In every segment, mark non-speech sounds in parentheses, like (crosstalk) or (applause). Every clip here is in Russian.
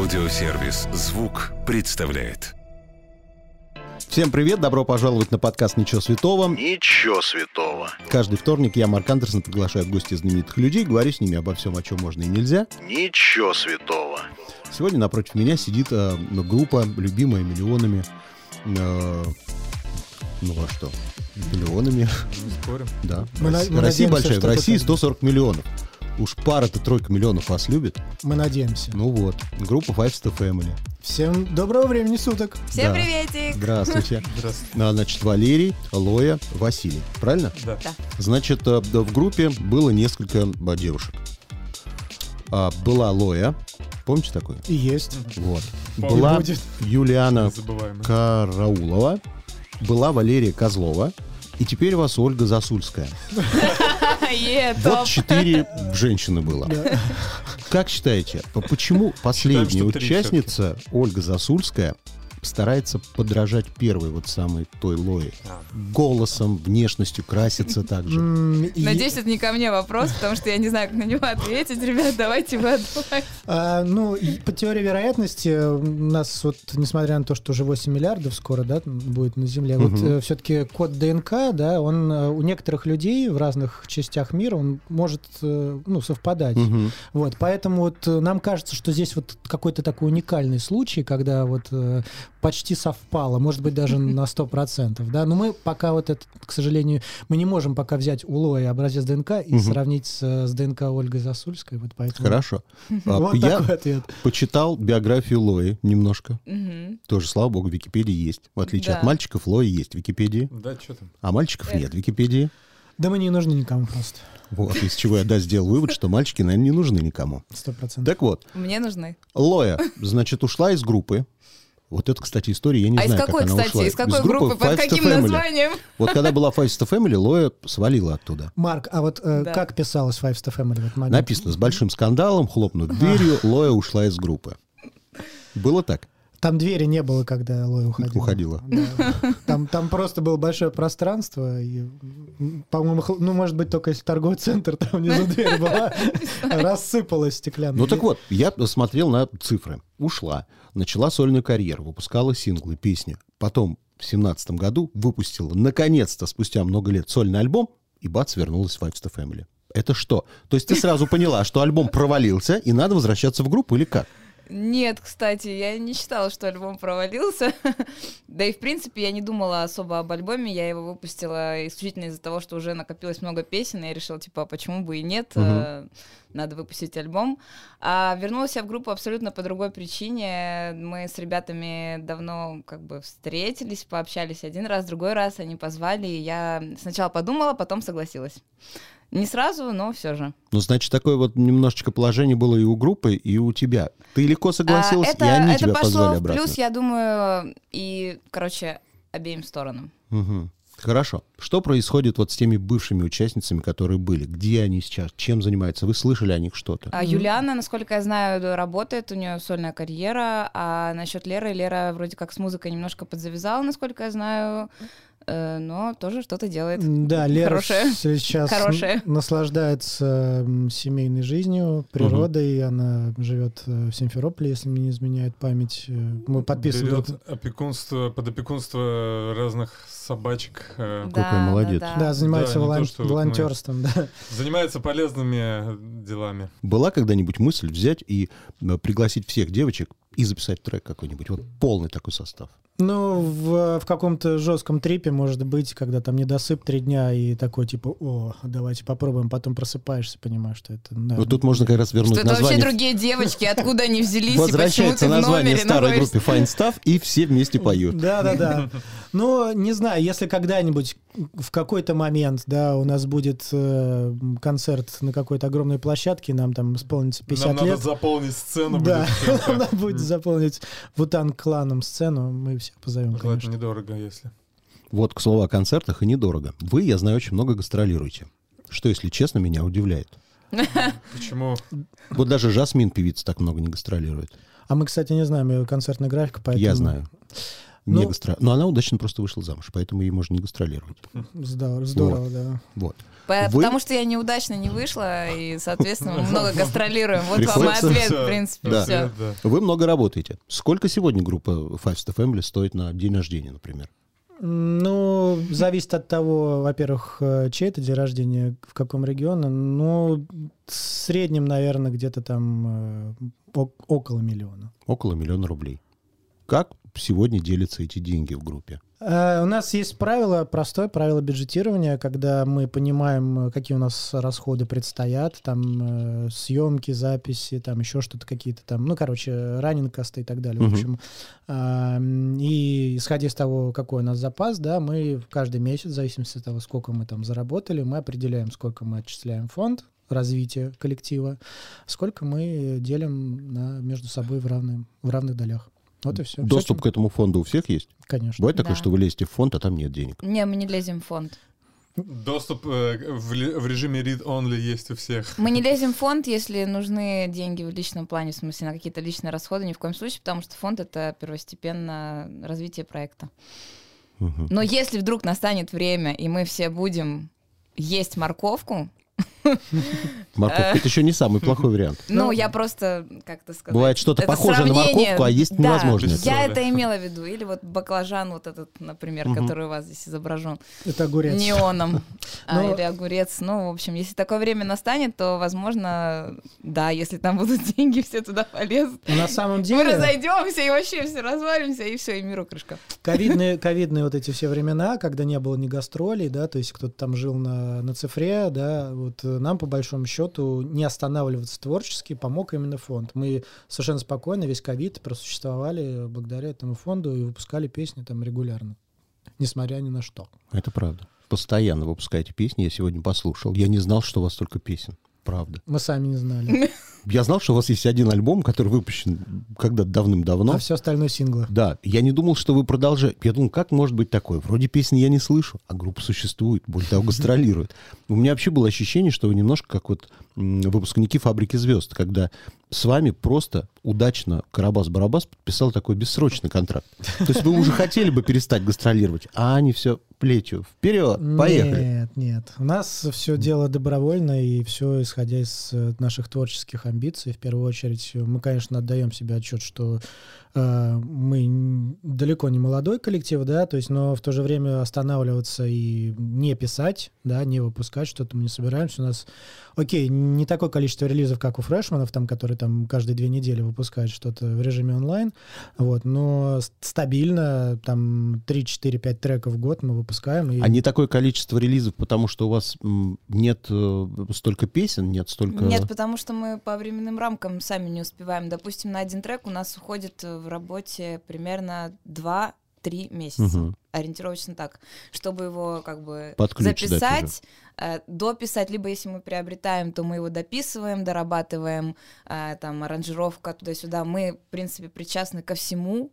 Аудиосервис «Звук» представляет. Всем привет, добро пожаловать на подкаст «Ничего святого». Ничего святого. Каждый вторник я, Марк Андерсон, приглашаю в гости знаменитых людей, говорю с ними обо всем, о чем можно и нельзя. Ничего святого. Сегодня напротив меня сидит э, группа, любимая миллионами. э, ну а что? Миллионами. Спорим. Да. Мы на- Россия мы Россия надеемся, большая. В России это- 140 миллионов. Уж пара-то тройка миллионов вас любит. Мы надеемся. Ну вот. Группа Five Star Family. Всем доброго времени суток. Всем Да. приветик! Здравствуйте. (laughs) Здравствуйте. А, Значит, Валерий, Лоя, Василий. Правильно? Да. Да. Значит, э, в группе было несколько а, девушек. А, Была Лоя, помните такую? И есть. Вот. Помню. Была Будет. Юлиана. Караулова, была Валерия Козлова, и теперь у вас Ольга Засульская. (laughs) Вот четыре женщины было. Как считаете, по- почему последняя участница, Ольга Засульская, старается подражать первой вот самой той Лое? А. Голосом, внешностью, красится так же. М, и- Надеюсь, это не ко мне вопрос, потому что я не знаю, как на него ответить. Ребят, давайте вы а, ну, по теории вероятности, э, у нас вот, несмотря на то, что уже 8 миллиардов скоро, да, будет на Земле, вот Мгм. все-таки код ДНК, да, он э, у некоторых людей в разных частях мира, он может, э, ну, совпадать. Вот, поэтому вот э, нам кажется, что здесь вот какой-то такой уникальный случай, когда вот э, почти совпало, может быть, даже на 100%, да, но мы пока вот это, к сожалению, мы не можем пока взять у Лои образец ДНК и Мгм. сравнить с, с ДНК Ольгой Засульской, вот поэтому... Хорошо. А, Вот Я такой ответ. почитал биографию Лои немножко. Мгм. Тоже, слава богу, в Википедии есть. В отличие Да. от мальчиков, Лои есть в Википедии, Да, что там? а мальчиков Эх. нет в Википедии. Да мы не нужны никому просто, Вот, из чего я, да, сделал вывод, что мальчики, наверное, не нужны никому. 100%. Так вот, Мне нужны. Лоя, значит, ушла из группы. Вот это, кстати, история, я не а из знаю, какой, как она кстати, ушла. из какой группы, под Five Star каким Family. названием? Вот когда была Five Star Family, Лоя свалила оттуда. Марк, а вот э, Да. как писалось Five Star Family в этот момент? Написано, с большим скандалом, хлопнув дверью, Лоя ушла из группы. Было так? Там двери не было, когда Лоя уходила. Уходила. Да. Там, там просто было большое пространство. И, по-моему, хл- ну, может быть, только если торговый центр, там внизу (laughs) дверь была, рассыпалась стеклянная. Ну так вот, я смотрел на цифры. Ушла, начала сольную карьеру, выпускала синглы, песни. Потом в семнадцатом году выпустила, наконец-то, спустя много лет, сольный альбом, и бац, вернулась в Five Star Family. Это что? То есть ты сразу поняла, что альбом провалился, и надо возвращаться в группу или как? Нет, кстати, я не считала, что альбом провалился. (laughs) да и, в принципе, я не думала особо об альбоме. Я его выпустила исключительно из-за того, что уже накопилось много песен, и я решила, типа, а почему бы и нет, э, надо выпустить альбом. А вернулась я в группу абсолютно по другой причине. Мы с ребятами давно как бы встретились, пообщались один раз, другой раз они позвали, и я сначала подумала, потом согласилась. Не сразу, но все же. Ну, значит, такое вот немножечко положение было и у группы, и у тебя. Ты легко согласилась, А, это, и они это тебя пошло позвали в обратно. плюс, я думаю, и, короче, обеим сторонам. Мгм. Хорошо. Что происходит вот с теми бывшими участницами, которые были? Где они сейчас? Чем занимаются? Вы слышали о них что-то? А Юлиана, насколько я знаю, работает, у нее сольная карьера, а насчет Леры, Лера вроде как с музыкой немножко подзавязала, насколько я знаю, но тоже что-то делает. Да, Лера Хорошая. с- сейчас Хорошая. н- наслаждается семейной жизнью, природой. Она живет э, в Симферополе, если мне не изменяет память. Э, Мы подписывали... Берет опекунство, под опекунство разных собачек. э, Какой молодец. Да, занимается Да, не то, волон- что мы- волонтерством, да. Занимается полезными делами. Была когда-нибудь мысль взять и э, пригласить всех девочек и записать трек какой-нибудь? Вот полный такой состав. Ну, в, в каком-то жестком трипе, может быть, когда там недосып три дня и такой, типа, о, давайте попробуем, потом просыпаешься, понимаешь, что это... да. Вот тут можно как раз вернуть Что это вообще название. другие девочки, откуда они взялись, и почему Возвращается ты в название номере старой группе Fine Stuff, и все вместе поют. Да, да, да. Ну, не знаю, если когда-нибудь в какой-то момент, да, у нас будет э, концерт на какой-то огромной площадке, нам там исполнится 50 Нам лет. надо заполнить сцену. Да, чем-то. надо будет (laughs) (laughs) заполнить Вутан кланом сцену, мы всех позовем, Ну, конечно. Это недорого, если. Вот, к слову о концертах и недорого. Вы, я знаю, очень много гастролируете. Что, если честно, меня удивляет. (laughs) Почему? Вот даже Жасмин, певица, так много не гастролирует. А мы, кстати, не знаем ее концертный график, поэтому... Я знаю. Не Ну- гастро- Но она удачно просто вышла замуж, поэтому ей можно не гастролировать. Здорово, здорово, да. Вот. По- Вы- Потому что я неудачно не вышла, и, соответственно, мы много гастролируем. Вот вам и Приходится- ответ, в принципе, Да. все. Да. Вы много работаете. Сколько сегодня группа Five Star Family стоит на день рождения, например? Ну, зависит от того, во-первых, э, чей это день рождения, в каком регионе. Ну, в среднем, наверное, где-то там э, около миллиона. Около миллиона рублей. Как сегодня делятся эти деньги в группе? Э, У нас есть правило, простое правило бюджетирования, когда мы понимаем, э, какие у нас расходы предстоят, там э, съемки, записи, там еще что-то какие-то там, ну, короче, раннинг косты и так далее. Мгм. В общем, и исходя из того, какой у нас запас, да, мы каждый месяц, в зависимости от того, сколько мы там заработали, мы определяем, сколько мы отчисляем фонд развития коллектива, сколько мы делим на, между собой в, равным, в равных долях. Вот и все. Доступ к этому фонду у всех есть? Конечно. Бывает такое, Да. что вы лезете в фонд, а там нет денег? Не, мы не лезем в фонд. Доступ э, в, в режиме read-only есть у всех. Мы не лезем в фонд, если нужны деньги в личном плане, в смысле на какие-то личные расходы, ни в коем случае, потому что фонд — это первостепенно развитие проекта. Но если вдруг настанет время, и мы все будем есть морковку, Морковка — это еще не самый плохой вариант. ну, я просто, как-то сказать... Бывает что-то похожее на морковку, а есть невозможно. Я это имела в виду. Или вот баклажан вот этот, например, который у вас здесь изображен Это огурец. неоном. (laughs) А, Ну- Или огурец. Ну, в общем, если такое время настанет, то, возможно, да, если там будут (laughs) деньги, все туда полезут. Но на самом Мы деле... разойдемся и вообще все развалимся, и все, и миру крышка. Ковидные, (laughs) ковидные вот эти все времена, когда не было ни гастролей, да, то есть кто-то там жил на, на цифре, да, вот э, нам, по большому счету, не останавливаться творчески помог именно фонд. Мы совершенно спокойно весь ковид просуществовали благодаря этому фонду и выпускали песни там регулярно, несмотря ни на что. Это правда. Постоянно выпускаете песни, я сегодня послушал. Я не знал, что у вас столько песен. Правда. Мы сами не знали. (laughs) Я знал, что у вас есть один альбом, который выпущен когда-то давным-давно. А все остальное синглы. Да, я не думал, что вы продолжаете. Я думал, как может быть такое? Вроде песни я не слышу, а группа существует, более того, гастролирует. (laughs) У меня вообще было ощущение, что вы немножко как вот выпускники «Фабрики звезд», когда с вами просто удачно Карабас-Барабас подписал такой бессрочный контракт. То есть вы уже хотели бы перестать гастролировать, а они все плетью. Вперед, поехали. Нет, нет. У нас все дело добровольно и все исходя из э, наших творческих амбиций. В первую очередь, э, мы, конечно, отдаем себе отчет, что э, мы далеко не молодой коллектив, да, то есть, но в то же время останавливаться и не писать, да, не выпускать что-то мы не собираемся. У нас, окей, не такое количество релизов, как у фрешманов, там, которые там каждые две недели выпускают что-то в режиме онлайн, вот, но стабильно, там, 3-4-5 треков в год мы выпускаем. И... А не такое количество релизов, потому что у вас нет э, столько песен, нет столько... Нет, потому что мы по временным рамкам сами не успеваем. Допустим, на один трек у нас уходит э, в работе примерно 2-3 месяца. Мгм. Ориентировочно так. Чтобы его как бы Под записать, э, дописать, либо если мы приобретаем, то мы его дописываем, дорабатываем, э, там, аранжировка туда-сюда. Мы, в принципе, причастны ко всему.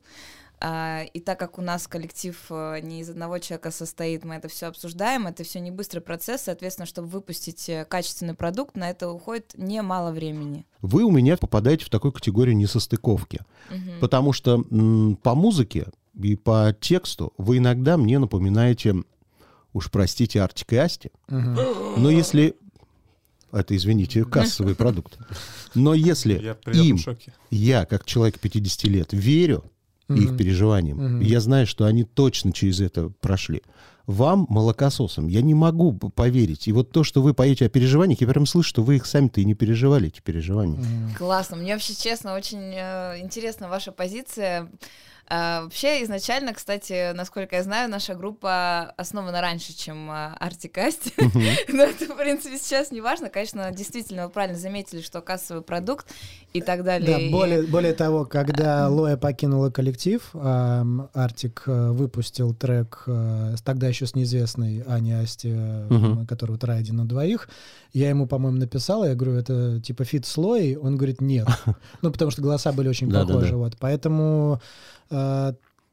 А, И так как у нас коллектив э, не из одного человека состоит, мы это все обсуждаем, это все не быстрый процесс, соответственно, чтобы выпустить э, качественный продукт, на это уходит немало времени. Вы у меня попадаете в такую категорию несостыковки. Мгм. Потому что м, по музыке и по тексту вы иногда мне напоминаете, уж простите, Артик и Асти. Но если... Это, извините, кассовый продукт. Но если Я им, я, как человек 50 лет, верю их переживаниям, я знаю, что они точно через это прошли. Вам, молокососам, я не могу поверить. И вот то, что вы поете о переживаниях, я прям слышу, что вы их сами-то и не переживали, эти переживания. Классно. Мне вообще, честно, очень э, интересна ваша позиция. А, вообще, изначально, кстати, насколько я знаю, наша группа основана раньше, чем Артикаст. (laughs) Но это, в принципе, сейчас не важно. Конечно, действительно, вы правильно заметили, что кассовый продукт и так далее. Да, более, более того, когда Лоя покинула коллектив, Артик э, выпустил трек э, тогда еще с неизвестной Аней Асти, э, вот «Райди на двоих». Я ему, по-моему, написал, я говорю, это типа feat с Лоей? Он говорит, нет. (laughs) Ну, потому что голоса были очень похожи. Вот. Поэтому э,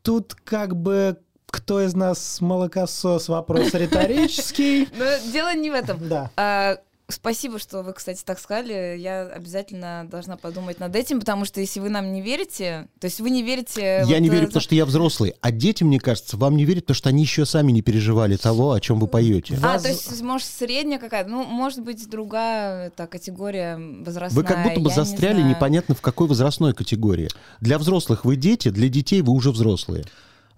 тут как бы кто из нас молокосос, вопрос (laughs) риторический. Но дело не в этом. Да. Спасибо, что вы, кстати, так сказали. Я обязательно должна подумать над этим, потому что если вы нам не верите, то есть вы не верите... Я вот, не э, верю, за- потому что я взрослый. А дети, мне кажется, вам не верят, потому что они еще сами не переживали того, о чем вы поете. А, Воз- то есть, может, средняя какая-то, ну, может быть, другая эта категория возрастная. Вы как будто бы я не застряли знаю. непонятно в какой возрастной категории. Для взрослых вы дети, для детей вы уже взрослые.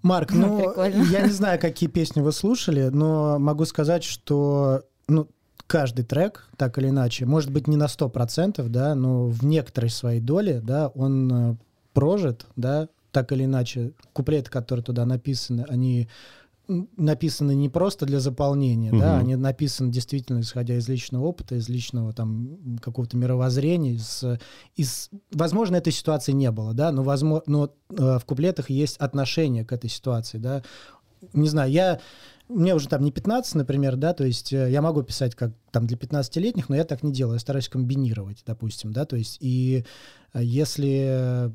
Марк, (laughs) ну, Прикольно. я не знаю, какие песни вы слушали, но могу сказать, что ну, каждый трек, так или иначе, может быть, не на 100%, да, но в некоторой своей доле, да, он э, прожит, да, так или иначе. Куплеты, которые туда написаны, они написаны не просто для заполнения, да, Мгм. они написаны действительно исходя из личного опыта, из личного там какого-то мировоззрения, из, из, возможно, этой ситуации не было, да, но, возможно, но э, в куплетах есть отношение к этой ситуации, да. Не знаю, я мне уже там не 15, например, да, то есть э, я могу писать как там для 15-летних, но я так не делаю, я стараюсь комбинировать, допустим, да, то есть и э, если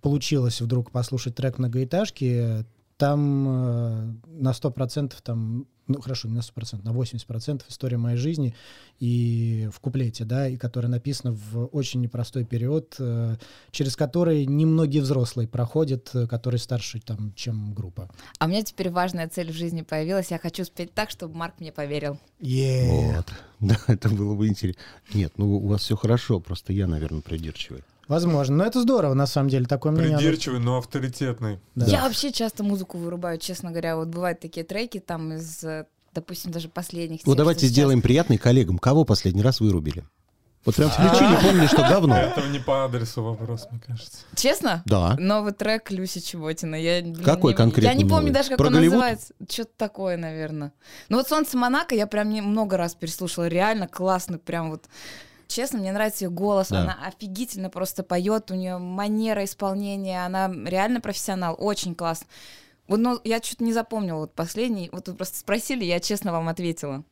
получилось вдруг послушать трек многоэтажки, там э, на 100% там, ну хорошо, не на 100%, на 80% история моей жизни и в куплете, да, и которая написана в очень непростой период, э, через который немногие взрослые проходят, э, которые старше, там, чем группа. А у меня теперь важная цель в жизни появилась. Я хочу спеть так, чтобы Марк мне поверил. Е. Вот. (laughs) Да, это было бы интересно. Нет, ну у вас все хорошо, просто я, наверное, придирчивый. Возможно. Но это здорово, на самом деле. Такое мнение. оно- Придирчивый, но авторитетный. Да. Я вообще часто музыку вырубаю, честно говоря. Вот бывают такие треки там из, э, допустим, даже последних. Ну давайте сейчас- сделаем приятный коллегам. Кого последний раз вырубили? Вот прям включили, поняли, что говно. Это не по адресу вопрос, мне кажется. Честно? Да. Новый трек Люси Чеботина. Я, Какой не- конкретно Я не помню новый? даже, как Про он Голливуд? называется. Что-то такое, наверное. Ну вот «Солнце Монако» я прям не много раз переслушала. Реально классно, прям вот... Честно, мне нравится ее голос, Да. она офигительно просто поет, у нее манера исполнения, она реально профессионал, очень классно. Вот, но я что-то не запомнила вот последний. Вот вы просто спросили, я честно вам ответила.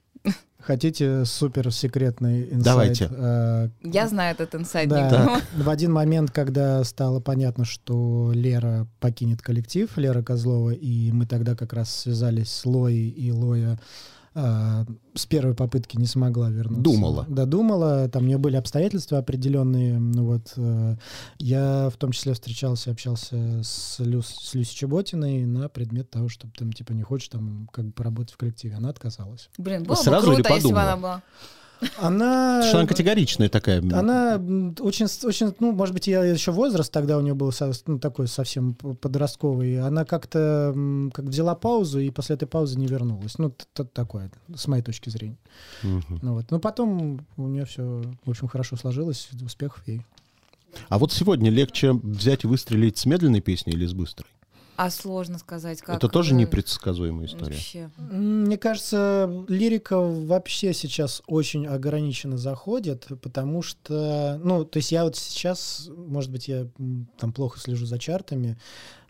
Хотите супер секретный инсайт? Давайте. Э, Я знаю этот инсайд. Да, в один момент, когда стало понятно, что Лера покинет коллектив, Лера Козлова, и мы тогда как раз связались с Лоей, и Лоя а, с первой попытки не смогла вернуться. Думала. Да, думала. Там у нее были обстоятельства определенные. Ну вот, э, я в том числе встречался, общался с, Люс, с Люсей Чеботиной на предмет того, что там типа не хочешь там как бы поработать в коллективе. Она отказалась. Блин, было Сразу бы или круто, если бы подумала? она была. Она... Потому что она категоричная такая. Она очень, очень, ну, может быть, я еще возраст тогда у нее был со- ну, такой совсем подростковый. Она как-то как взяла паузу и после этой паузы не вернулась. Ну, т- такое, с моей точки зрения. Мгм. Ну, вот. Но потом у нее все, в общем, хорошо сложилось. Успехов ей. А вот сегодня легче взять и выстрелить с медленной песней или с быстрой? А сложно сказать, как... Это тоже непредсказуемая история. Вообще. Мне кажется, лирика вообще сейчас очень ограниченно заходит, потому что, ну, то есть я вот сейчас, может быть, я там плохо слежу за чартами,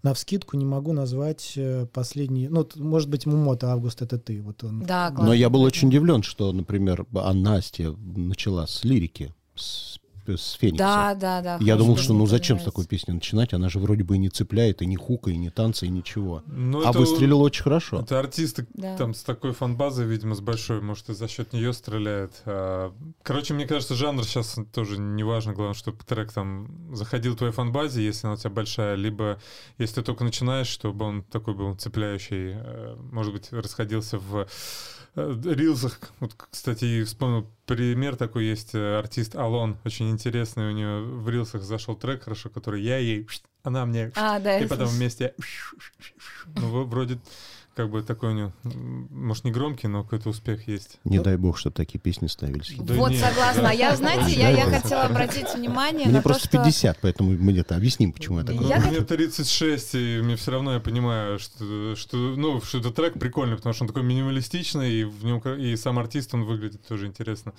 на вскидку не могу назвать э, последний, ну, может быть, Мумото Август это ты, вот он. Да, классно. Но я был очень удивлен, что, например, Анна Настя начала с лирики, с, с Феникса. Да, да, да. Я думал, что ну зачем с нравится. такой песни начинать? Она же вроде бы и не цепляет, и не хука, и не танцы, и ничего. Ну, а это- выстрелила очень хорошо. Это артисты Да. там с такой фан-базой, видимо, с большой, может, и за счет нее стреляет. А, Короче, мне кажется, жанр сейчас тоже не важно. Главное, чтобы трек там заходил в твоей фан-базе, если она у тебя большая, либо если ты только начинаешь, чтобы он такой был цепляющий, э, может быть, расходился в э, рилсах. Вот, кстати, вспомнил пример такой есть э, артист Алон, очень интересный, у нее в рилсах зашел трек хорошо, который я ей, она мне А, да, и потом вместе... Ну, вроде как бы такой у него, может, не громкий, но какой-то успех есть. Не дай бог, чтобы такие песни ставились. Да вот, нет, согласна. да. А я, знаете, я, я хотела обратить внимание Мне на то, просто что... 50, поэтому мы это объясним, почему я так Я мне 36, и мне все равно я понимаю, что, что, ну, что этот трек прикольный, потому что он такой минималистичный, и в нем и сам артист, он выглядит тоже интересно.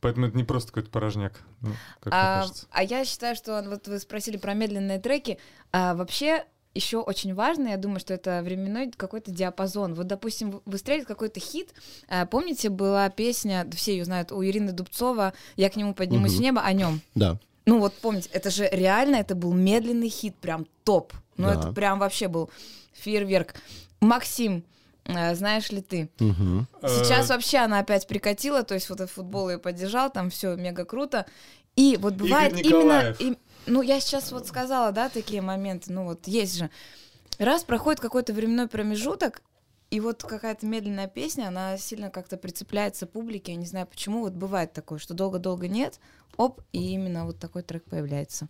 Поэтому это не просто какой-то порожняк, ну, как мне А, кажется. а я считаю, что вот вы спросили про медленные треки. А, вообще еще очень важно, я думаю, что это временной какой-то диапазон. Вот, допустим, вы- выстрелит какой-то хит. А, помните, была песня, да все ее знают, у Ирины Дубцова «Я к нему поднимусь Мгм. в небо» о нем. Да. Ну вот помните, это же реально, это был медленный хит, прям топ. Ну Да. это прям вообще был фейерверк. Максим, э, знаешь ли ты. Мгм. Сейчас Э, вообще она опять прикатила, то есть вот этот футбол ее поддержал, там все мега круто. И вот бывает именно... Николаев. им- ну, я сейчас вот сказала, да, такие моменты, ну вот есть же. Раз проходит какой-то временной промежуток, и вот какая-то медленная песня, она сильно как-то прицепляется публике, я не знаю почему, вот бывает такое, что долго-долго нет, оп, и именно вот такой трек появляется.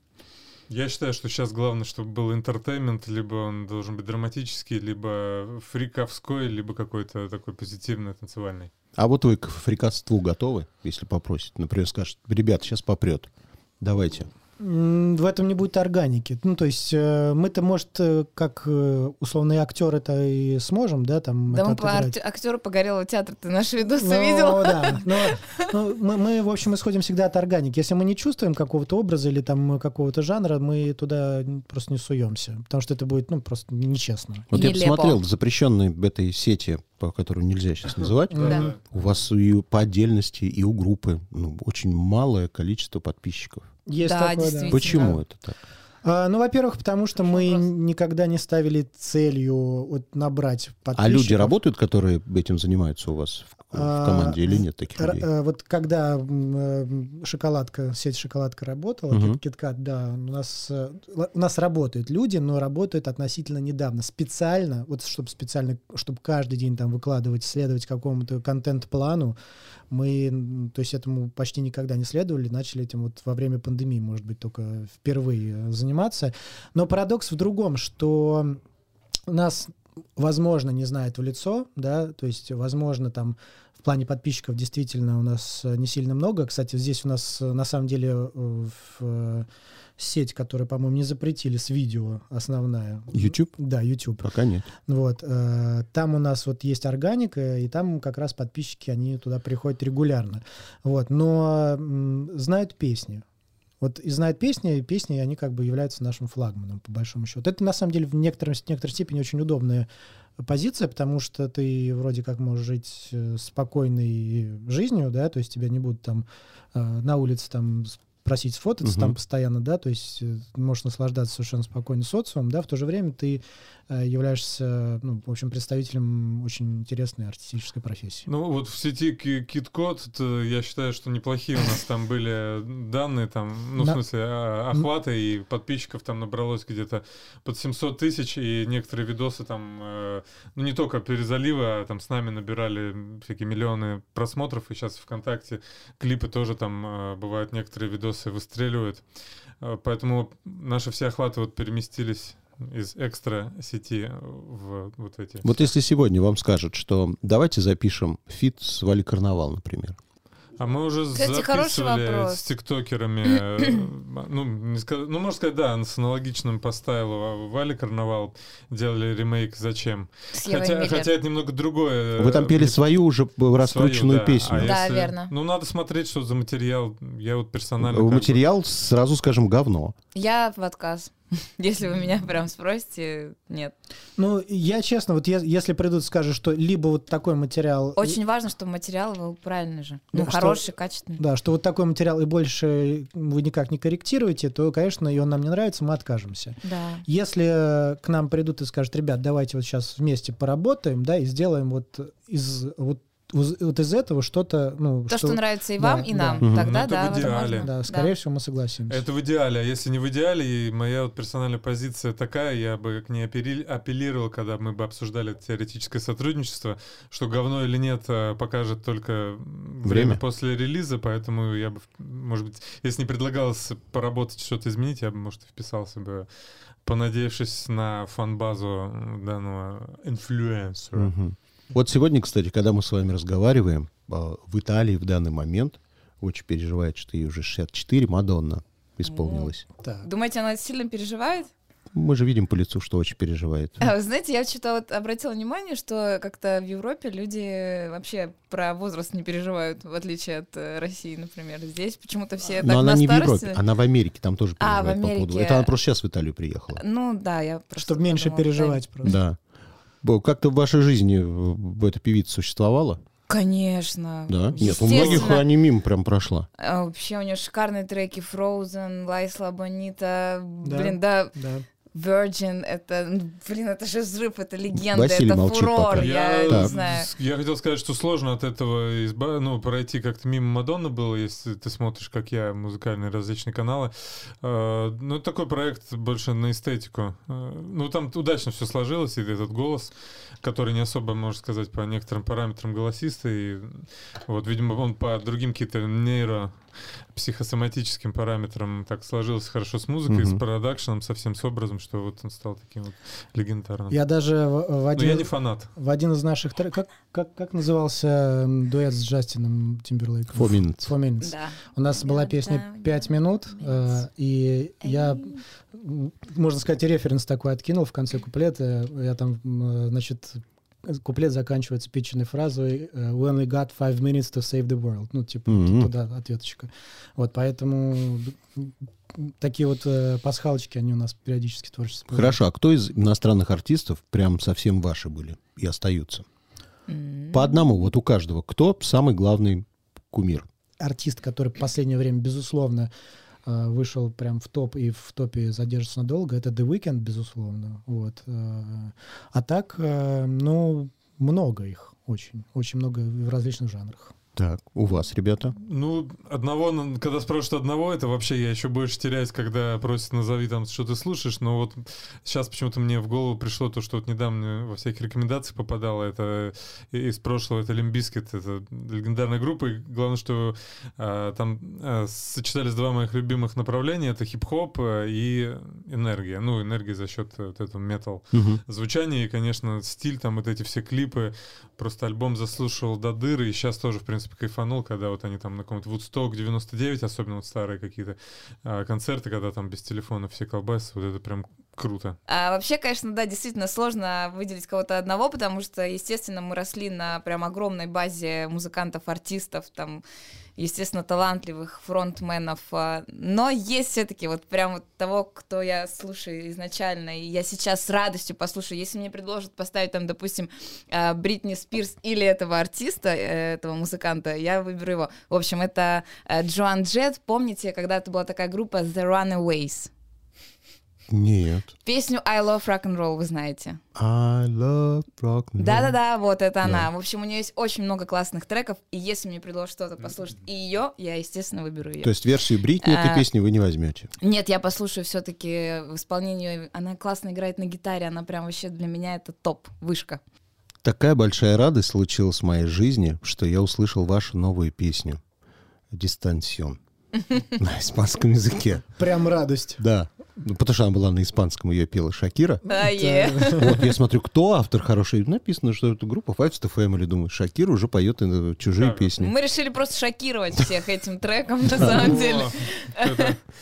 Я считаю, что сейчас главное, чтобы был интертеймент, либо он должен быть драматический, либо фриковской, либо какой-то такой позитивный, танцевальный. А вот вы к фрикатству готовы, если попросить? Например, скажет, ребят, сейчас попрет. Давайте. В этом не будет органики. Ну, то есть э, мы-то, может, э, как э, условные актеры это и сможем, да, там Да мы по актеру погорелого театра, ты наши видосы Ну, видел? да. (laughs) Но, ну, мы, мы, в общем, исходим всегда от органики. Если мы не чувствуем какого-то образа или там какого-то жанра, мы туда просто не суемся. Потому что это будет, ну, просто нечестно. Вот я Нелепо. посмотрел, запрещенной в этой сети, по которую нельзя сейчас называть, Да. у вас и по отдельности, и у группы ну, очень малое количество подписчиков. Есть Да, такое, действительно. Почему это так? А, ну, во-первых, потому что мы Вопрос. никогда не ставили целью вот, набрать подписчиков. А люди работают, которые этим занимаются у вас в, в А, команде или нет таких людей? э, Вот когда э, шоколадка, сеть шоколадка работала. Кит- Киткат, да, у нас, э, у нас работают люди, но работают относительно недавно. Специально, вот чтобы специально, чтобы каждый день там выкладывать, следовать какому-то контент-плану, мы, то есть этому почти никогда не следовали, начали этим вот во время пандемии, может быть, только впервые заниматься. Но парадокс в другом, что нас, возможно, не знает в лицо, да, то есть, возможно, там в плане подписчиков действительно у нас э, не сильно много. Кстати, здесь у нас э, на самом деле э, в, сеть, которую, по-моему, не запретили с видео основная. YouTube? Да, YouTube. Пока нет. Вот, там у нас вот есть органика, и там как раз подписчики, они туда приходят регулярно. Вот, но знают песни. Вот и знают песни, и песни, они как бы являются нашим флагманом, по большому счету. Это, на самом деле, в некотором, в некоторой степени очень удобная позиция, потому что ты вроде как можешь жить э, спокойной жизнью, да, то есть тебя не будут там э, на улице там просить сфотаться Мгм. там постоянно, да, то есть э, можешь наслаждаться совершенно спокойно социумом, да, в то же время ты э, являешься, ну, в общем, представителем очень интересной артистической профессии. Ну вот в сети KitKat, это, я считаю, что неплохие у нас там были данные, там, ну в смысле а, охваты, и подписчиков там набралось где-то под 700 тысяч, и некоторые видосы там, э, ну не только перезалива, а там с нами набирали всякие миллионы просмотров, и сейчас ВКонтакте клипы тоже там э, бывают, некоторые видосы выстреливают, Э, поэтому наши все охваты вот переместились из экстра сети в вот эти. Вот если сегодня вам скажут, что давайте запишем feat с Валей Карнавал, например. А мы уже Кстати, записывали с тиктокерами, э, ну, не ска- ну, можно сказать, да, с аналогичным по style'у Вали Карнавал делали ремейк «Зачем?». Хотя, хотя это немного другое. Вы там пели свою уже свою, раскрученную да. песню. А Да, если- верно. Ну, надо смотреть, что за материал. Я вот персонально... как бы- Материал, сразу скажем, говно. Я в отказ. (laughs) Если вы меня прям спросите, нет. Ну, я честно, вот е- если придут скажут, что либо вот такой материал... Очень важно, чтобы материал был правильный же. Да, Ну, что- хороший, качественный. Да, что вот такой материал и больше вы никак не корректируете, то, конечно, и он нам не нравится, мы откажемся. Да. Если э, к нам придут и скажут, ребят, давайте вот сейчас вместе поработаем, да, и сделаем вот из вот, вот из этого что-то, ну, То, что нравится и вам, да, и да. нам. Мгм. Тогда, Ну, это да, в идеале. Да, скорее всего, мы согласимся. Это в идеале, а если не в идеале, и моя вот персональная позиция такая, я бы к ней апелли- апеллировал, когда мы бы обсуждали теоретическое сотрудничество, что говно или нет э, покажет только время, Время. после релиза, поэтому я бы, может быть, если не предлагалось поработать, что-то изменить, я бы, может, и вписался бы, понадеявшись на фан-базу данного инфлюенсера. Мгм. Вот сегодня, кстати, когда мы с вами разговариваем, а, в Италии в данный момент очень переживает, что ей уже 64, Мадонна исполнилась. Так. Думаете, она сильно переживает? Мы же видим по лицу, что очень переживает. А, вы знаете, я что-то вот обратила внимание, что как-то в Европе люди вообще про возраст не переживают, в отличие от э, России, например. Здесь почему-то все так Но она на не в старости. Европе, она в Америке, там тоже А, в переживает по поводу. Америке. Это она просто сейчас в Италию приехала. Ну да, я просто Чтобы меньше подумала, переживать просто. Да. Как-то в вашей жизни в- эта певица существовала? Конечно. Да? Нет, у многих они мимо прям прошла. А, Вообще у нее шикарные треки Frozen, Лайсла Бонита. Да. Блин, да, Да. Virgin, это, ну, блин, это же взрыв, это легенда, Василий это молчит фурор, пока. я Я, Так. не знаю. я хотел сказать, что сложно от этого изба... ну, пройти как-то мимо Мадонны было, если ты смотришь, как я, музыкальные различные каналы. Э, Ну, такой проект больше на эстетику. Э, Ну, там удачно все сложилось, и этот голос, который не особо, можно сказать, по некоторым параметрам голосистый. И вот, видимо, он по другим каким-то нейро психосоматическим параметрам так сложился хорошо с музыкой, Мгм. с продакшеном, совсем с образом, что вот он стал таким вот легендарным. Я даже в, в Но один, я не фанат. в один из наших треков... Как, как, как назывался дуэт с Джастином Тимберлейком? Four Minutes. Four Minutes. Да. У нас была песня «Пять минут», э, и я, можно сказать, референс такой откинул в конце куплета. Я там, м, значит, куплет заканчивается питченной фразой э, «We only got five minutes to save the world». Ну, типа, Мгм. туда ответочка. Вот, поэтому такие вот э, пасхалочки, они у нас периодически творчество. Хорошо, а кто из иностранных артистов прям совсем ваши были и остаются? М. По одному, вот у каждого. Кто самый главный кумир? артист, который в последнее время, безусловно, э, вышел прям в топ и в топе задержится надолго, это The Weeknd, безусловно. Вот. э, А так, э, ну, много их, очень. Очень много в различных жанрах. Так, у вас, ребята? Ну, одного, когда спрашивают одного, это вообще я еще больше теряюсь, когда просят назови там, что ты слушаешь, но вот сейчас почему-то мне в голову пришло то, что вот недавно во всяких рекомендациях попадало, это и- из прошлого, это Limp Bizkit, это легендарная группа, и главное, что а, там а, сочетались два моих любимых направления, это хип-хоп а, и энергия, ну, энергия за счет э, вот этого метал звучание и, конечно, стиль, там вот эти все клипы. Просто альбом заслушивал до дыры, и сейчас тоже, в принципе, кайфанул, когда вот они там на каком-то Woodstock 99, особенно вот старые какие-то а, концерты, когда там без телефона все колбасы, вот это прям круто. А вообще, конечно, да, действительно сложно выделить кого-то одного, потому что, естественно, мы росли на прям огромной базе музыкантов, артистов, там, естественно, талантливых фронтменов. а, Но есть все-таки вот прям вот того, кто я слушаю изначально, и я сейчас с радостью послушаю. Если мне предложат поставить там, допустим, а, Бритни Спирс или этого артиста, э, этого музыканта, я выберу его. В общем, это э, Джоан Джет. Помните, когда-то была такая группа The Runaways? Нет. Песню I Love Rock and Roll вы знаете. I love rock and roll. Да-да-да, вот это Да. она. В общем, у нее есть очень много классных треков, и если мне предложат что-то послушать и ее, я, естественно, выберу ее. То есть версию Бритни этой А. песни вы не возьмете? Нет, я послушаю все-таки в исполнении. Она классно играет на гитаре, она прям вообще для меня это топ, вышка. Такая большая радость случилась в моей жизни, что я услышал вашу новую песню «Дистансион» (laughs) на испанском языке. Прям радость. Да. Ну, потому что она была на испанском, ее пела Шакира. Да, е. Вот я смотрю, кто автор хороший. Написано, что это группа Five to Family. Думаю, Шакира уже поет э, чужие Кавер. песни. Мы решили просто шокировать (laughs) всех этим треком, на самом деле.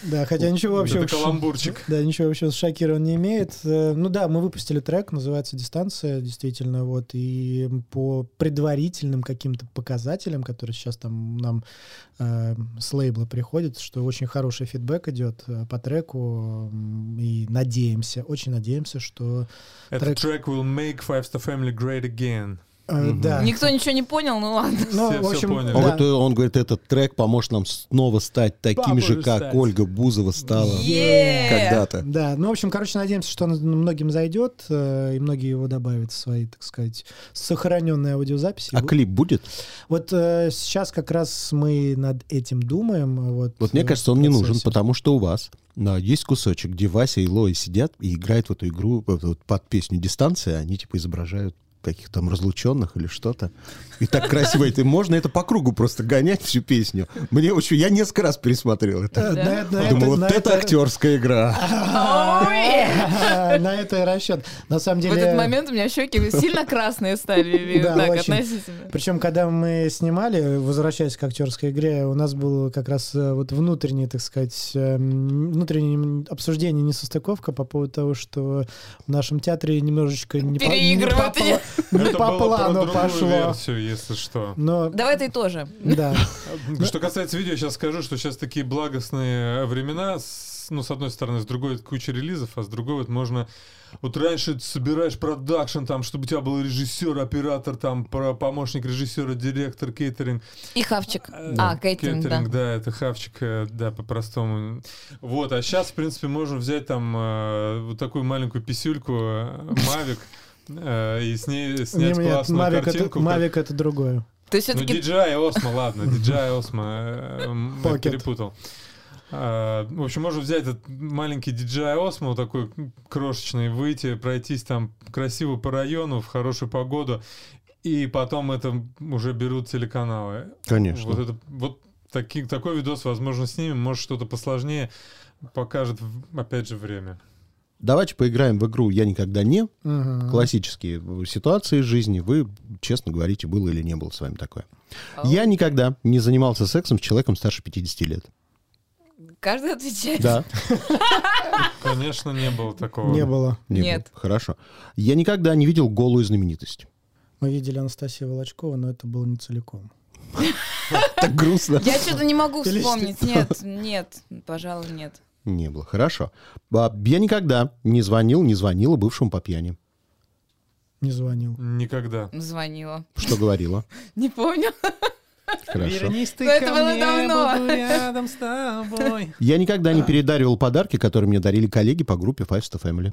Да, хотя ничего вообще... это каламбурчик. Да, ничего вообще с Шакира он не имеет. Э, Ну да, мы выпустили трек, называется «Дистанция», действительно, вот, и по предварительным каким-то показателям, которые сейчас там нам э, с лейбла приходят, что очень хороший фидбэк идет по треку, и надеемся, очень надеемся, что... Этот Трек- трек will make Five Star Family great again. Э, Мгм. Да. Никто ничего не понял, ну ладно. Ну, Все- в все общем, поняли. Он, да. говорит, он говорит, этот трек поможет нам снова стать такими же, Папа как стать. Ольга Бузова стала Е. когда-то. Да, ну, в общем, короче, надеемся, что он многим зайдет, э, и многие его добавят в свои, так сказать, сохраненные аудиозаписи. А клип будет? Вот э, сейчас как раз мы над этим думаем. Вот, Вот мне э, кажется, он не нужен, потому что у вас да, есть кусочек, где Вася и Лои сидят и играют в эту игру вот- вот под песню «Дистанция», они типа изображают каких-то там разлученных или что-то. И так красиво это. Можно это по кругу просто гонять всю песню. Мне очень... Я несколько раз пересмотрел Э, это. это- на Думаю, вот это актерская игра. На это и расчет. На самом В деле... этот момент у меня щеки сильно красные стали, Да, так, относительно. Причем, когда мы снимали, возвращаясь к актерской игре, у нас было как раз э, вот внутреннее, так сказать, эм, внутреннее обсуждение, несостыковка по поводу того, что в нашем театре немножечко не Переигрывают не по плану пошло. версию, если что. Но, Давай ты тоже. да. (laughs) Что касается видео, сейчас скажу, что сейчас такие благостные времена ну, с одной стороны, с другой куча релизов, а с другой вот можно... Вот раньше ты собираешь продакшн, там, чтобы у тебя был режиссер, оператор, там, помощник режиссера, директор, кейтеринг. И хавчик. Э, А, кейтеринг, да. да, это хавчик, э, да, по-простому. Вот, а сейчас, в принципе, можно взять там э, вот такую маленькую писюльку, Mavic, э, и с ней снять Не, классную Mavic это, картинку. Mavic это другое. То есть Ну, все-таки DJI Osmo, ладно, DJI Osmo, э, Pocket. перепутал. А, В общем, можно взять этот маленький DJI Osmo, вот такой крошечный, выйти, пройтись там красиво по району, в хорошую погоду, и потом это уже берут телеканалы. Конечно. Вот, это, вот таки- такой видос, возможно, снимем, может, что-то посложнее, покажет, опять же, время. Давайте поиграем в игру «Я никогда не». Мгм. Классические ситуации из жизни. Вы честно говорите, было или не было с вами такое. Ау. Я никогда не занимался сексом с человеком старше 50 лет. каждый отвечает. Да, (laughs) Конечно, не было такого. Не было. не было. Нет. Хорошо. Я никогда не видел голую знаменитость. Мы видели Анастасию Волочкова, но это было не целиком. Так грустно. Я что-то не могу вспомнить. Нет, (laughs) нет, пожалуй, нет. Не было. Хорошо. А, Я никогда не звонил, не звонила бывшему по пьяни. Не звонил. Никогда. Звонила. Что говорила? (laughs) Не помню. Хорошо. ты это ко было мне, давно. буду рядом с тобой. (laughs) Я никогда не передаривал подарки, которые мне дарили коллеги по группе Five Star Family.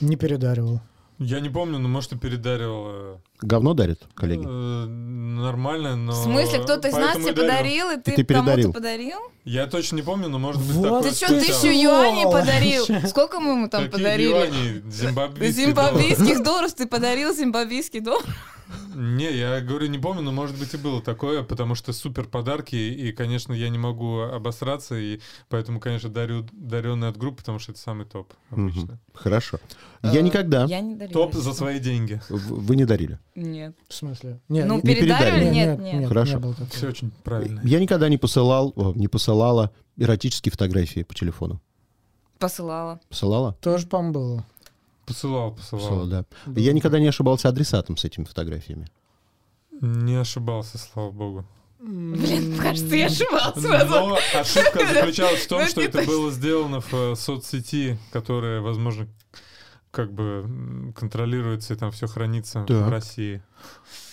Не передаривал. Я не помню, но может и передаривал. э, Говно дарят коллеги? э, Нормально, но... В смысле, кто-то из нас тебе и дарил. подарил, и ты, ты передарил. кому-то подарил? Я точно не помню, но может быть Вот такое Ты что, тысячу юаней подарил? (laughs) Сколько мы ему там Какие подарили? юани? Зимбабвийские Зимбабвийских долларов ты подарил зимбабвийский доллар? Не, я говорю, не помню, но может быть и было такое, потому что супер подарки, и, конечно, я не могу обосраться, и поэтому, конечно, дарю даренный от группы, потому что это самый топ обычно. Хорошо. Я Э, никогда... Я не дарила. Топ за свои деньги. Вы не дарили. Нет. В смысле? Не, Ну, не- передарили? Нет, нет. Хорошо. Все очень правильно. Я никогда не посылал, не посылала эротические фотографии по телефону. Посылала. Посылала? Тоже, по-моему, было. Посылал, посылал. Посылала, да. Я никогда не ошибался адресатом с этими фотографиями. Не ошибался, слава богу. Блин, кажется, я ошибался Но ошибка (laughs) заключалась в том, Ну, что это было сделано в э, соцсети, которая, возможно, как бы контролируется и там все хранится Так. в России.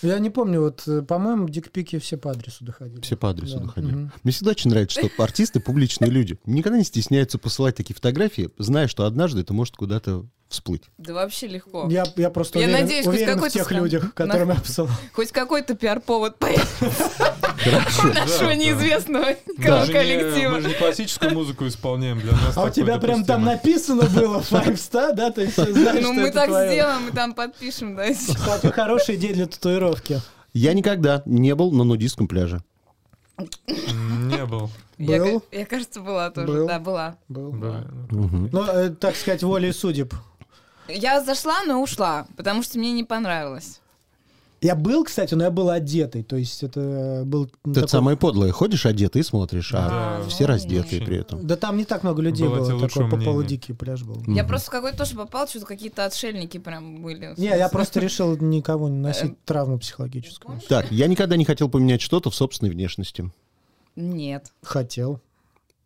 Я не помню, вот, э, по-моему, дикпики все по адресу доходили. Все по адресу Да. доходили. Мгм. Мне всегда очень нравится, что артисты публичные люди никогда не стесняются посылать такие фотографии, зная, что однажды это может куда-то всплыть. Да вообще легко. Я, я просто Я уверен, надеюсь, хоть уверен в какой-то тех стран- людях, которым на- я посылал. Хоть какой-то пиар-повод появится Хорошо. нашего неизвестного не, мы коллектива. же не классическую музыку исполняем, для нас А у тебя прям там написано было Five Star, да? Ты знаешь, Ну, мы так сделаем, мы там подпишем, да. Кстати, хорошая идея для татуировки. Я никогда не был на нудистском пляже. Не был. Я, Был? ка- я, кажется, была тоже. Был? Да, была. Был. Да. Мгм. Ну, э, так сказать, волей судеб. Я зашла, но ушла, потому что мне не понравилось. Я был, кстати, но я был одетый. То есть это был... Это такой- самое подлое. Ходишь одетый и смотришь, а Да. все ну, раздетые нет. при этом. Да там не так много людей Было было. Такой по полудикий пляж был. Я Мгм. просто в какой-то тоже попал, что-то какие-то отшельники прям были. Не, я просто решил никого не носить травму психологическую. Так, я никогда не хотел поменять что-то в собственной внешности. Нет. Хотел.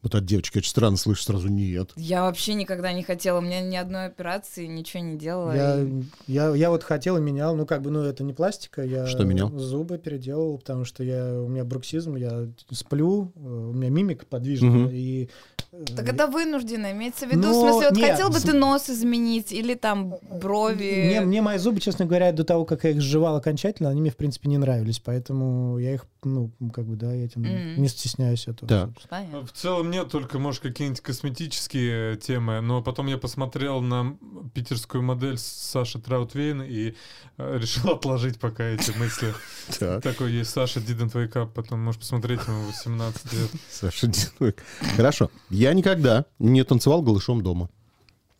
Вот от девочки очень странно слышишь сразу «нет». Я вообще никогда не хотела. У меня ни одной операции, ничего не делала. Я, и- я, я вот хотел и менял. Ну, как бы, ну, это не пластика. Я Что менял? Зубы переделал, потому что я, у меня бруксизм, я сплю, э, у меня мимика подвижная. Мгм. И, э, Так это вынужденно, имеется в виду. Ну, в смысле, вот нет, хотел бы ты нос изменить или там брови. Мне, мне мои зубы, честно говоря, до того, как я их сживал окончательно, они мне, в принципе, не нравились. Поэтому я их, ну, как бы, да, я этим Мгм. не стесняюсь этого. Понятно. В целом нет, только, может, какие-нибудь косметические темы, но потом я посмотрел на питерскую модель Саши Траутвейн и э, решил (laughs) отложить пока эти мысли. Так. Такой есть Саша Didn't Wake Up, потом можешь посмотреть ему 18 лет. Саша Динуик. Хорошо. Я никогда не танцевал голышом дома.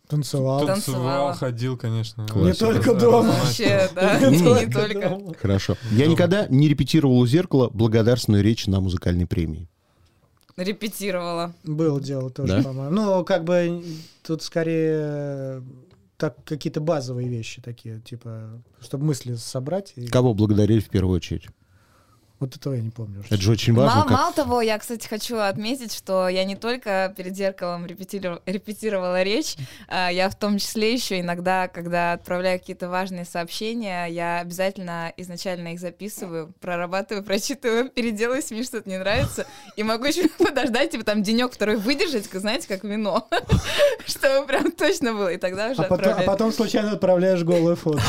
Танцевал. Танцевал, ходил, конечно. Не только дома. Вообще, да, Не только. Хорошо. Я никогда не репетировал у зеркала благодарственную речь на музыкальной премии. Репетировала. Было дело тоже, Да? по-моему. Ну, как бы тут скорее так какие-то базовые вещи такие, типа, чтобы мысли собрать. и- Кого благодарили в первую очередь? Вот этого я не помню. Это же очень важно. Мало, как- мало того, я, кстати, хочу отметить, что я не только перед зеркалом репетиров- репетировала речь, а, я в том числе еще иногда, когда отправляю какие-то важные сообщения, я обязательно изначально их записываю, прорабатываю, прочитываю, (laughs) переделаю, если мне что-то не нравится, и могу еще (laughs) подождать, типа там денек, второй выдержать, как, знаете, как вино, (laughs) чтобы прям точно было, и тогда уже А потом, а случайно отправляешь голую фото.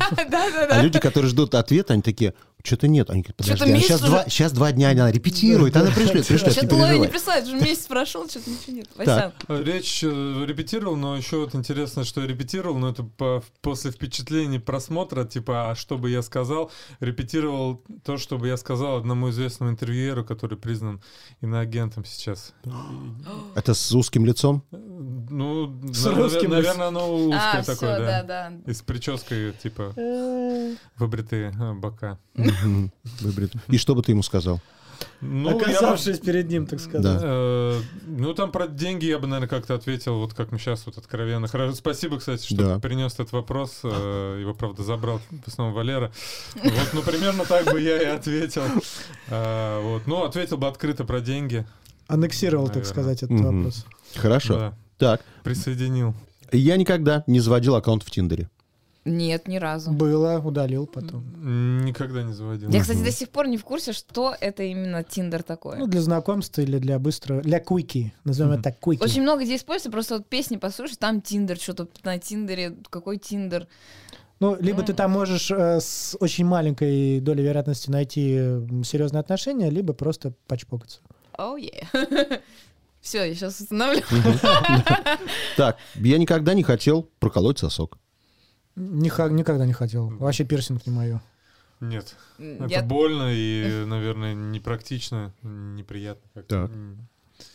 А Да-да-да. люди, которые ждут ответа, они такие, что-то нет. Они говорят, подожди, Что-то а месяц сейчас, уже- два, сейчас два дня она репетирует, она пришлет, пришлет, не Что-то не присылает, уже месяц прошел, что-то ничего нет. Так. Васян. Речь э, репетировал, но еще вот интересно, что я репетировал, но это по- после впечатлений просмотра, типа, а что бы я сказал, репетировал то, что бы я сказал одному известному интервьюеру, который признан иноагентом сейчас. Это с узким лицом? Э, Ну, С на- русским наверное, оно узкое А, такое, все, да. да, да. И с прической, типа, выбритые э, бока. (laughs) (laughs) Выбрит. И что бы ты ему сказал? Ну, я бы- Оказавшись перед ним, так сказать. Да. Э, Ну, там про деньги я бы, наверное, как-то ответил, вот как мы сейчас вот откровенно. Хорошо, спасибо, кстати, что Да. принес этот вопрос. э, Его, правда, забрал в основном Валера. Вот, ну, примерно так бы я и ответил. Э, Вот, ну, ответил бы открыто про деньги. Аннексировал, так Наверное. сказать, этот Мгм. вопрос. Хорошо. Да, Так, присоединил. я никогда не заводил аккаунт в Тиндере. Нет, ни разу. Было, удалил потом. Никогда не заводил. Я, кстати, до сих пор не в курсе, что это именно Tinder такое. Ну, для знакомства или для быстрого... Для quickie. Назовем Мгм. это так, quickie. Очень много где используется, просто вот песни послушаешь, там Tinder, что-то на Tinder'е, какой Tinder. Ну, либо ты там можешь э, с очень маленькой долей вероятности найти серьезные отношения, либо просто почпокаться. Oh, yeah. (laughs) Все, я сейчас установлю. (laughs) Так, я никогда не хотел проколоть сосок. Никогда не хотел. Вообще пирсинг не мое. Нет. Это Я, больно и, (laughs) наверное, непрактично, неприятно как-то. Так. М.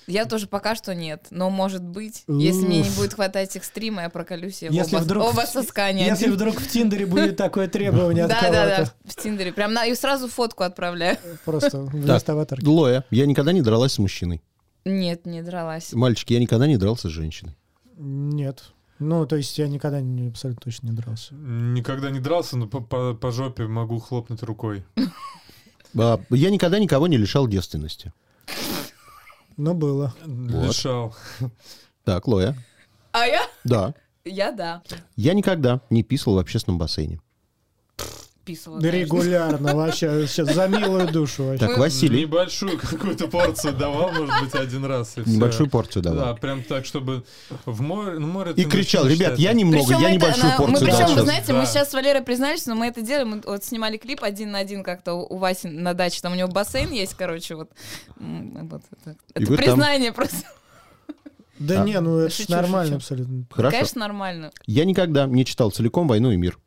я тоже пока что нет, но может быть, если мне не будет хватать экстрима, я проколюсь и Если оба, вдруг- оба соска не Если вдруг в Тиндере будет (laughs) такое требование от Да, да, да, в Тиндере. Прям на, и сразу фотку отправляю. (laughs) Просто вместо аватарки. Лоя, я никогда не дралась с мужчиной. Нет, не дралась. Мальчики, я никогда не дрался с женщиной. Нет. Ну, то есть я никогда не, абсолютно точно не дрался. Никогда не дрался, но по, по- по жопе могу хлопнуть рукой. (laughs) А, Я никогда никого не лишал девственности. Но было. Лишал. Так, Лоя. А я? Да. Я да. Я никогда не писал в общественном бассейне. Писала. Да регулярно вообще. Сейчас за милую душу вообще. Так, Василий, Небольшую какую-то порцию давал, может быть, один раз. небольшую порцию Да, давал. прям так, чтобы в море... Ну, море И кричал, ребят, я немного, Причем я это небольшую она- мы порцию причем, дал вы знаете, мы Да. сейчас с Валерой признались, но мы это делаем. Мы вот снимали клип один на один как-то у Васи на даче. Там у него бассейн есть, короче, вот. Это признание просто. Да А. не, ну это Шучу, нормально шучу. абсолютно. Хорошо. Конечно, нормально. Я никогда не читал целиком «Войну и мир».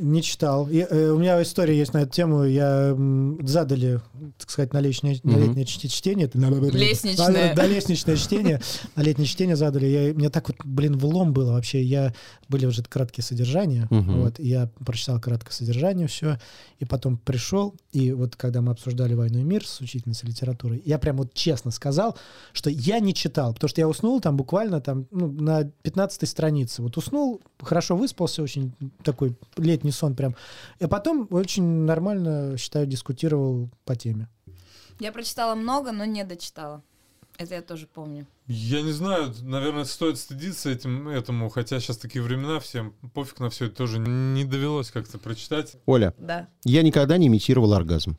Не читал. И, э, у меня история есть на эту тему. Я м, задали, так сказать, на летнее, на летнее чти- чтение. Это- Лестничное. Да, да, лестничное чтение. На летнее чтение задали. Я, мне так вот, блин, влом было вообще. Я, были уже краткие содержания. Мгм. Вот, и я прочитал краткое содержание, все. И потом пришел, и вот когда мы обсуждали «Войну и мир» с учительницей литературы, я прям вот честно сказал, что я не читал, потому что я уснул там буквально там ну, на 15 странице. Вот уснул, хорошо выспался, очень такой летний сон прям. И потом очень нормально, считаю, дискутировал по теме. Я прочитала много, но не дочитала. Это я тоже помню. Я не знаю, наверное, стоит стыдиться этим, этому, хотя сейчас такие времена, всем пофиг на все это тоже не довелось как-то прочитать. Оля, Да, я никогда не имитировал оргазм.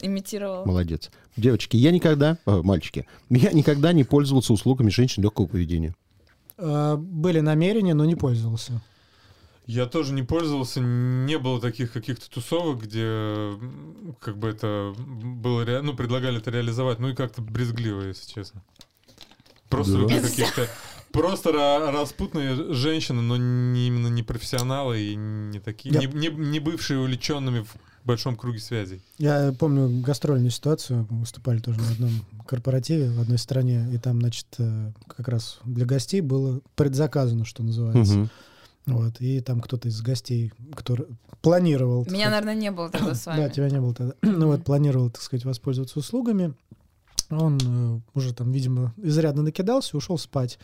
имитировала. Молодец. Девочки, я никогда... э, мальчики, я никогда не пользовался услугами женщин легкого поведения. А, Были намерения, но не пользовался. Я тоже не пользовался, не было таких каких-то тусовок, где как бы это было, ре- ну, предлагали это реализовать, ну и как-то брезгливо, если честно. Просто Да. каких-то... Просто ра- распутные женщины, но не, именно не профессионалы и не такие, Я- не, не- не бывшие увлеченными в большом круге связей. Я помню гастрольную ситуацию. Мы выступали тоже на одном корпоративе в одной стране, и там, значит, э, как раз для гостей было предзаказано, что называется. Мгм. Вот, и там кто-то из гостей, кто р- планировал... Меня, сказать, наверное, не было тогда (coughs) с Да, вами. тебя не было тогда. (coughs) ну вот, планировал, так сказать, воспользоваться услугами. Он э, уже там, видимо, изрядно накидался, ушел спать.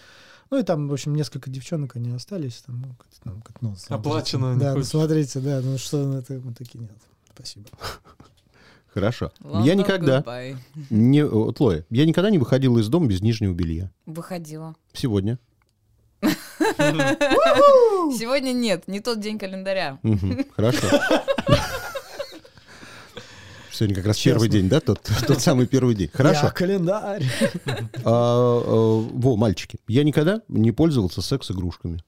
Ну и там, в общем, несколько девчонок они остались. Там, ну, как- там, ну, смотрите. Оплачено, Да, ну, смотрите, да, ну что, ну, это, мы такие, нет, спасибо. Хорошо. London, я никогда goodbye. не... Тлоя, я никогда не выходила из дома без нижнего белья. Выходила. Сегодня. (laughs) Сегодня нет, не тот день календаря. Хорошо. Сегодня как раз Честно. первый день, да? Тот, тот самый первый день. Я Хорошо. календарь. А, а, во, мальчики, я никогда не пользовался секс-игрушками.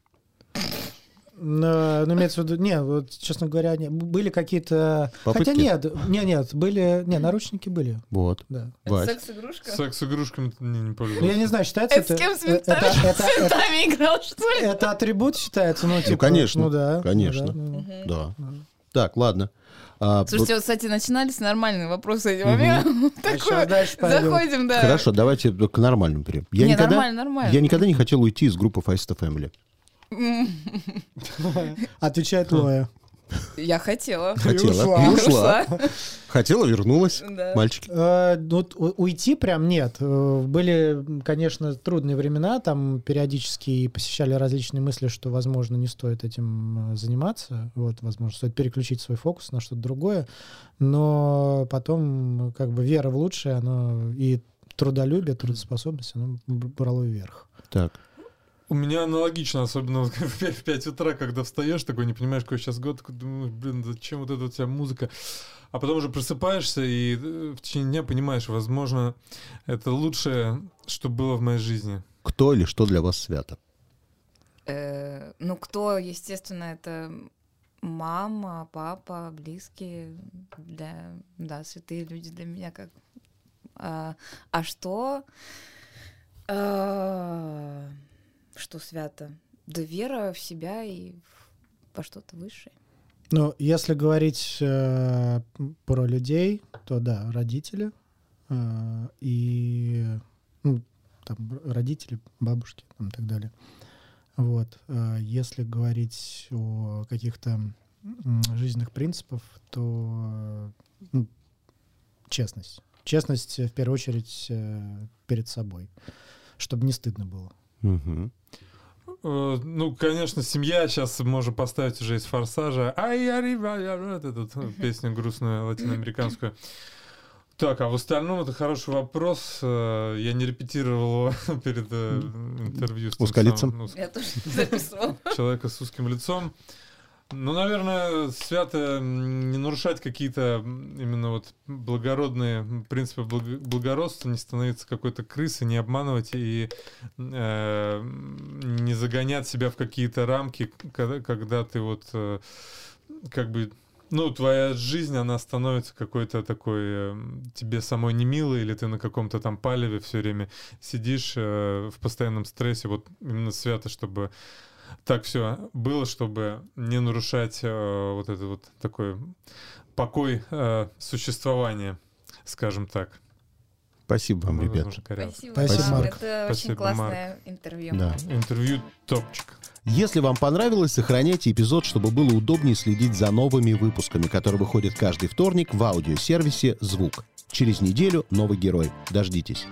Ну, ну, имеется в виду, не, вот, честно говоря, не, были какие-то... Попытки? Хотя нет, не, нет, были, не, наручники были, Вот. да. Вась. Секс-игрушка? Секс-игрушками ты не, не Ну, я пользовался. не знаю, считается Это это... с кем с э, это, это, это, играл, что ли? это атрибут считается, ну, типа... конечно, Ну, да. ну, конечно. да, ну. Да. Так, ладно. А, Слушайте, вот, кстати, начинались нормальные вопросы этим (laughs) Такое. дальше пойдем. Заходим, да. Хорошо, давайте к нормальному перейдем. Я Не, никогда, нормально, нормально. я никогда не хотел уйти из группы Star Family. (laughs) Отвечает Лоя. Я хотела. Хотела. ушла. И ушла. Хотела, вернулась. Да. Мальчики. Э, ну, уйти прям нет. Э, Были, конечно, трудные времена, там периодически посещали различные мысли, что, возможно, не стоит этим э, заниматься, вот, возможно, стоит переключить свой фокус на что-то другое, но потом, как бы, вера в лучшее, оно и трудолюбие, трудоспособность, оно брало вверх. Так. У меня аналогично, особенно (laughs) в 5, в 5 утра, когда встаешь, такой не понимаешь, какой сейчас год, такой думаешь, блин, зачем вот эта у тебя музыка? А потом уже просыпаешься и э, в течение дня понимаешь, возможно, это лучшее, что было в моей жизни. Кто или что для вас свято? Э, Ну, кто, естественно, это мама, папа, близкие, для, да, святые люди для меня как. А, а что? А, Что свято? Да вера в себя и во что-то высшее. Ну, если говорить э, про людей, то да, родители э, и ну, там родители, бабушки там, и так далее. Вот. э, если говорить о каких-то жизненных принципах, то ну, честность. Честность в первую очередь э, перед собой, чтобы не стыдно было. Э, Ну, конечно, семья сейчас можем поставить уже из форсажа. Ай, вот эту песню грустную латиноамериканскую. Так, а в остальном это хороший вопрос. Э, Я не репетировал его (laughs) перед э, интервью с тем Узколицем? самым, ну, с Я тоже записывала. человека с узким лицом. Ну, наверное, свято не нарушать какие-то именно вот благородные принципы благ- благородства, не становиться какой-то крысой, не обманывать и э, не загонять себя в какие-то рамки, когда, когда ты вот э, как бы ну, твоя жизнь, она становится какой-то такой э, тебе самой не милой, или ты на каком-то там палеве все время сидишь э, в постоянном стрессе. Вот именно свято, чтобы так все было, чтобы не нарушать э, вот это вот такой покой э, существования, скажем так. Спасибо вам, Мы, ребят. возможно, коряво. Спасибо, Спасибо, вам. Марк. Это очень Спасибо, классное интервью. Да. Интервью топчик. Если вам понравилось, сохраняйте эпизод, чтобы было удобнее следить за новыми выпусками, которые выходят каждый вторник в аудиосервисе «Звук». Через неделю новый герой. Дождитесь.